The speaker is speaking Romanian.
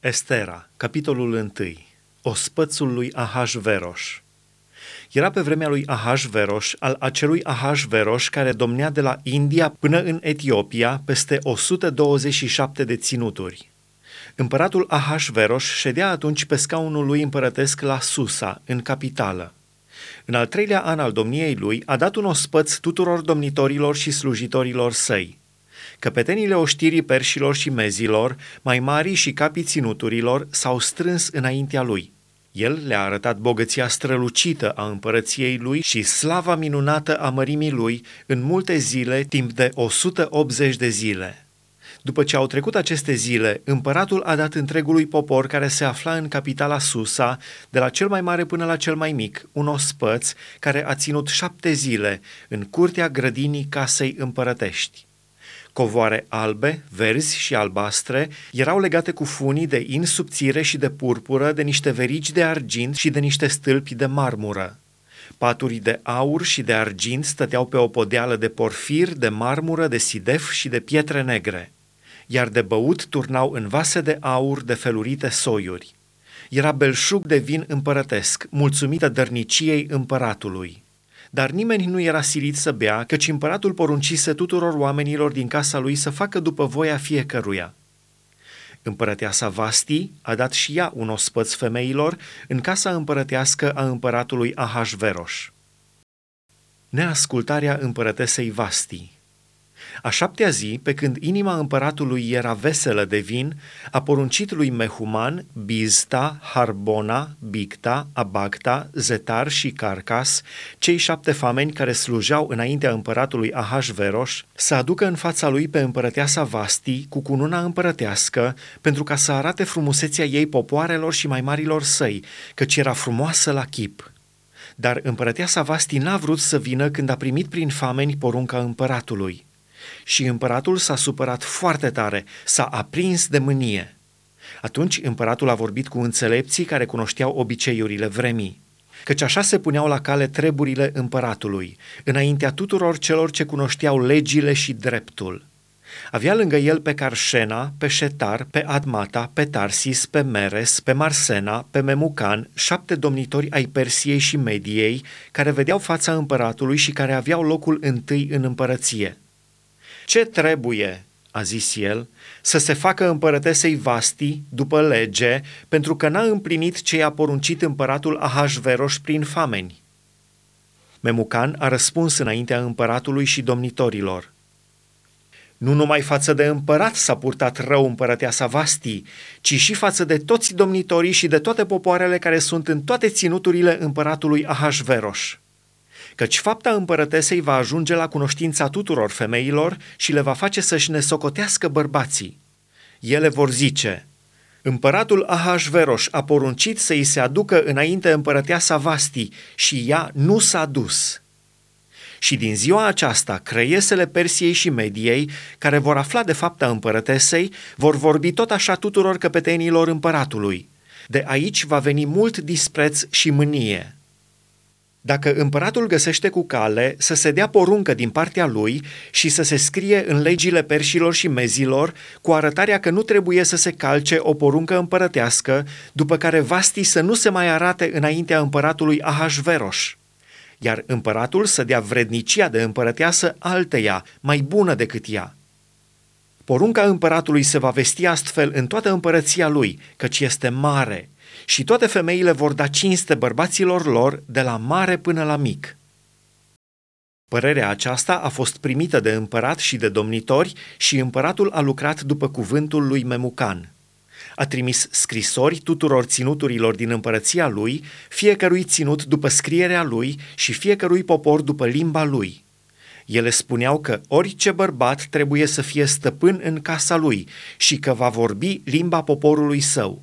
Estera, capitolul 1. Ospățul lui Ahasveros. Era pe vremea lui Ahasveros, al acelui Ahasveros care domnea de la India până în Etiopia peste 127 de ținuturi. Împăratul Ahasveros ședea atunci pe scaunul lui împărătesc la Susa, în capitală. În al treilea an al domniei lui a dat un ospăț tuturor domnitorilor și slujitorilor săi – Căpetenile oștirii perșilor și mezilor, mai mari și capii ținuturilor, s-au strâns înaintea lui. El le-a arătat bogăția strălucită a împărăției lui și slava minunată a mărimii lui în multe zile, timp de 180 de zile. După ce au trecut aceste zile, împăratul a dat întregului popor care se afla în capitala Susa, de la cel mai mare până la cel mai mic, un ospăț care a ținut șapte zile în curtea grădinii casei împărătești. Covoare albe, verzi și albastre erau legate cu funii de in subțire și de purpură, de niște verigi de argint și de niște stâlpi de marmură. Paturi de aur și de argint stăteau pe o podeală de porfir, de marmură, de sidef și de pietre negre, iar de băut turnau în vase de aur de felurite soiuri. Era belșug de vin împărătesc, mulțumită dărniciei împăratului. Dar nimeni nu era silit să bea, căci împăratul poruncise tuturor oamenilor din casa lui să facă după voia fiecăruia. Împărăteasa Vasti a dat și ea un ospăț femeilor în casa împărătească a împăratului Ahasveros. Neascultarea împărătesei Vasti a șaptea zi, pe când inima împăratului era veselă de vin, a poruncit lui Mehuman, Bizta, Harbona, Bicta, Abacta, Zetar și Carcas, cei șapte fameni care slujau înaintea împăratului Ahasveros, să aducă în fața lui pe împărăteasa Vasti cu cununa împărătească, pentru ca să arate frumusețea ei popoarelor și mai marilor săi, căci era frumoasă la chip. Dar împărăteasa Vasti n-a vrut să vină când a primit prin fameni porunca împăratului. Și împăratul s-a supărat foarte tare, s-a aprins de mânie. Atunci împăratul a vorbit cu înțelepții care cunoșteau obiceiurile vremii căci așa se puneau la cale treburile împăratului, înaintea tuturor celor ce cunoșteau legile și dreptul. Avea lângă el pe Carșena, pe Șetar, pe Admata, pe Tarsis, pe Meres, pe Marsena, pe Memucan, șapte domnitori ai Persiei și Mediei, care vedeau fața împăratului și care aveau locul întâi în împărăție. Ce trebuie, a zis el, să se facă împărătesei Vasti după lege, pentru că n-a împlinit ce i-a poruncit împăratul Ahasveros prin fameni. Memucan a răspuns înaintea împăratului și domnitorilor. Nu numai față de împărat s-a purtat rău împărăteasa Vasti, ci și față de toți domnitorii și de toate popoarele care sunt în toate ținuturile împăratului Ahasveros căci fapta împărătesei va ajunge la cunoștința tuturor femeilor și le va face să-și ne socotească bărbații. Ele vor zice, Împăratul Ahasveros a poruncit să îi se aducă înainte împărăteasa Vasti și ea nu s-a dus. Și din ziua aceasta, creiesele Persiei și Mediei, care vor afla de fapta împărătesei, vor vorbi tot așa tuturor căpetenilor împăratului. De aici va veni mult dispreț și mânie. Dacă împăratul găsește cu cale să se dea poruncă din partea lui și să se scrie în legile perșilor și mezilor cu arătarea că nu trebuie să se calce o poruncă împărătească, după care Vasti să nu se mai arate înaintea împăratului Ahasveros, iar împăratul să dea vrednicia de împărăteasă alteia, mai bună decât ea. Porunca împăratului se va vesti astfel în toată împărăția lui, căci este mare – și toate femeile vor da cinste bărbaților lor de la mare până la mic. Părerea aceasta a fost primită de împărat și de domnitori și împăratul a lucrat după cuvântul lui Memucan. A trimis scrisori tuturor ținuturilor din împărăția lui, fiecărui ținut după scrierea lui și fiecărui popor după limba lui. Ele spuneau că orice bărbat trebuie să fie stăpân în casa lui și că va vorbi limba poporului său.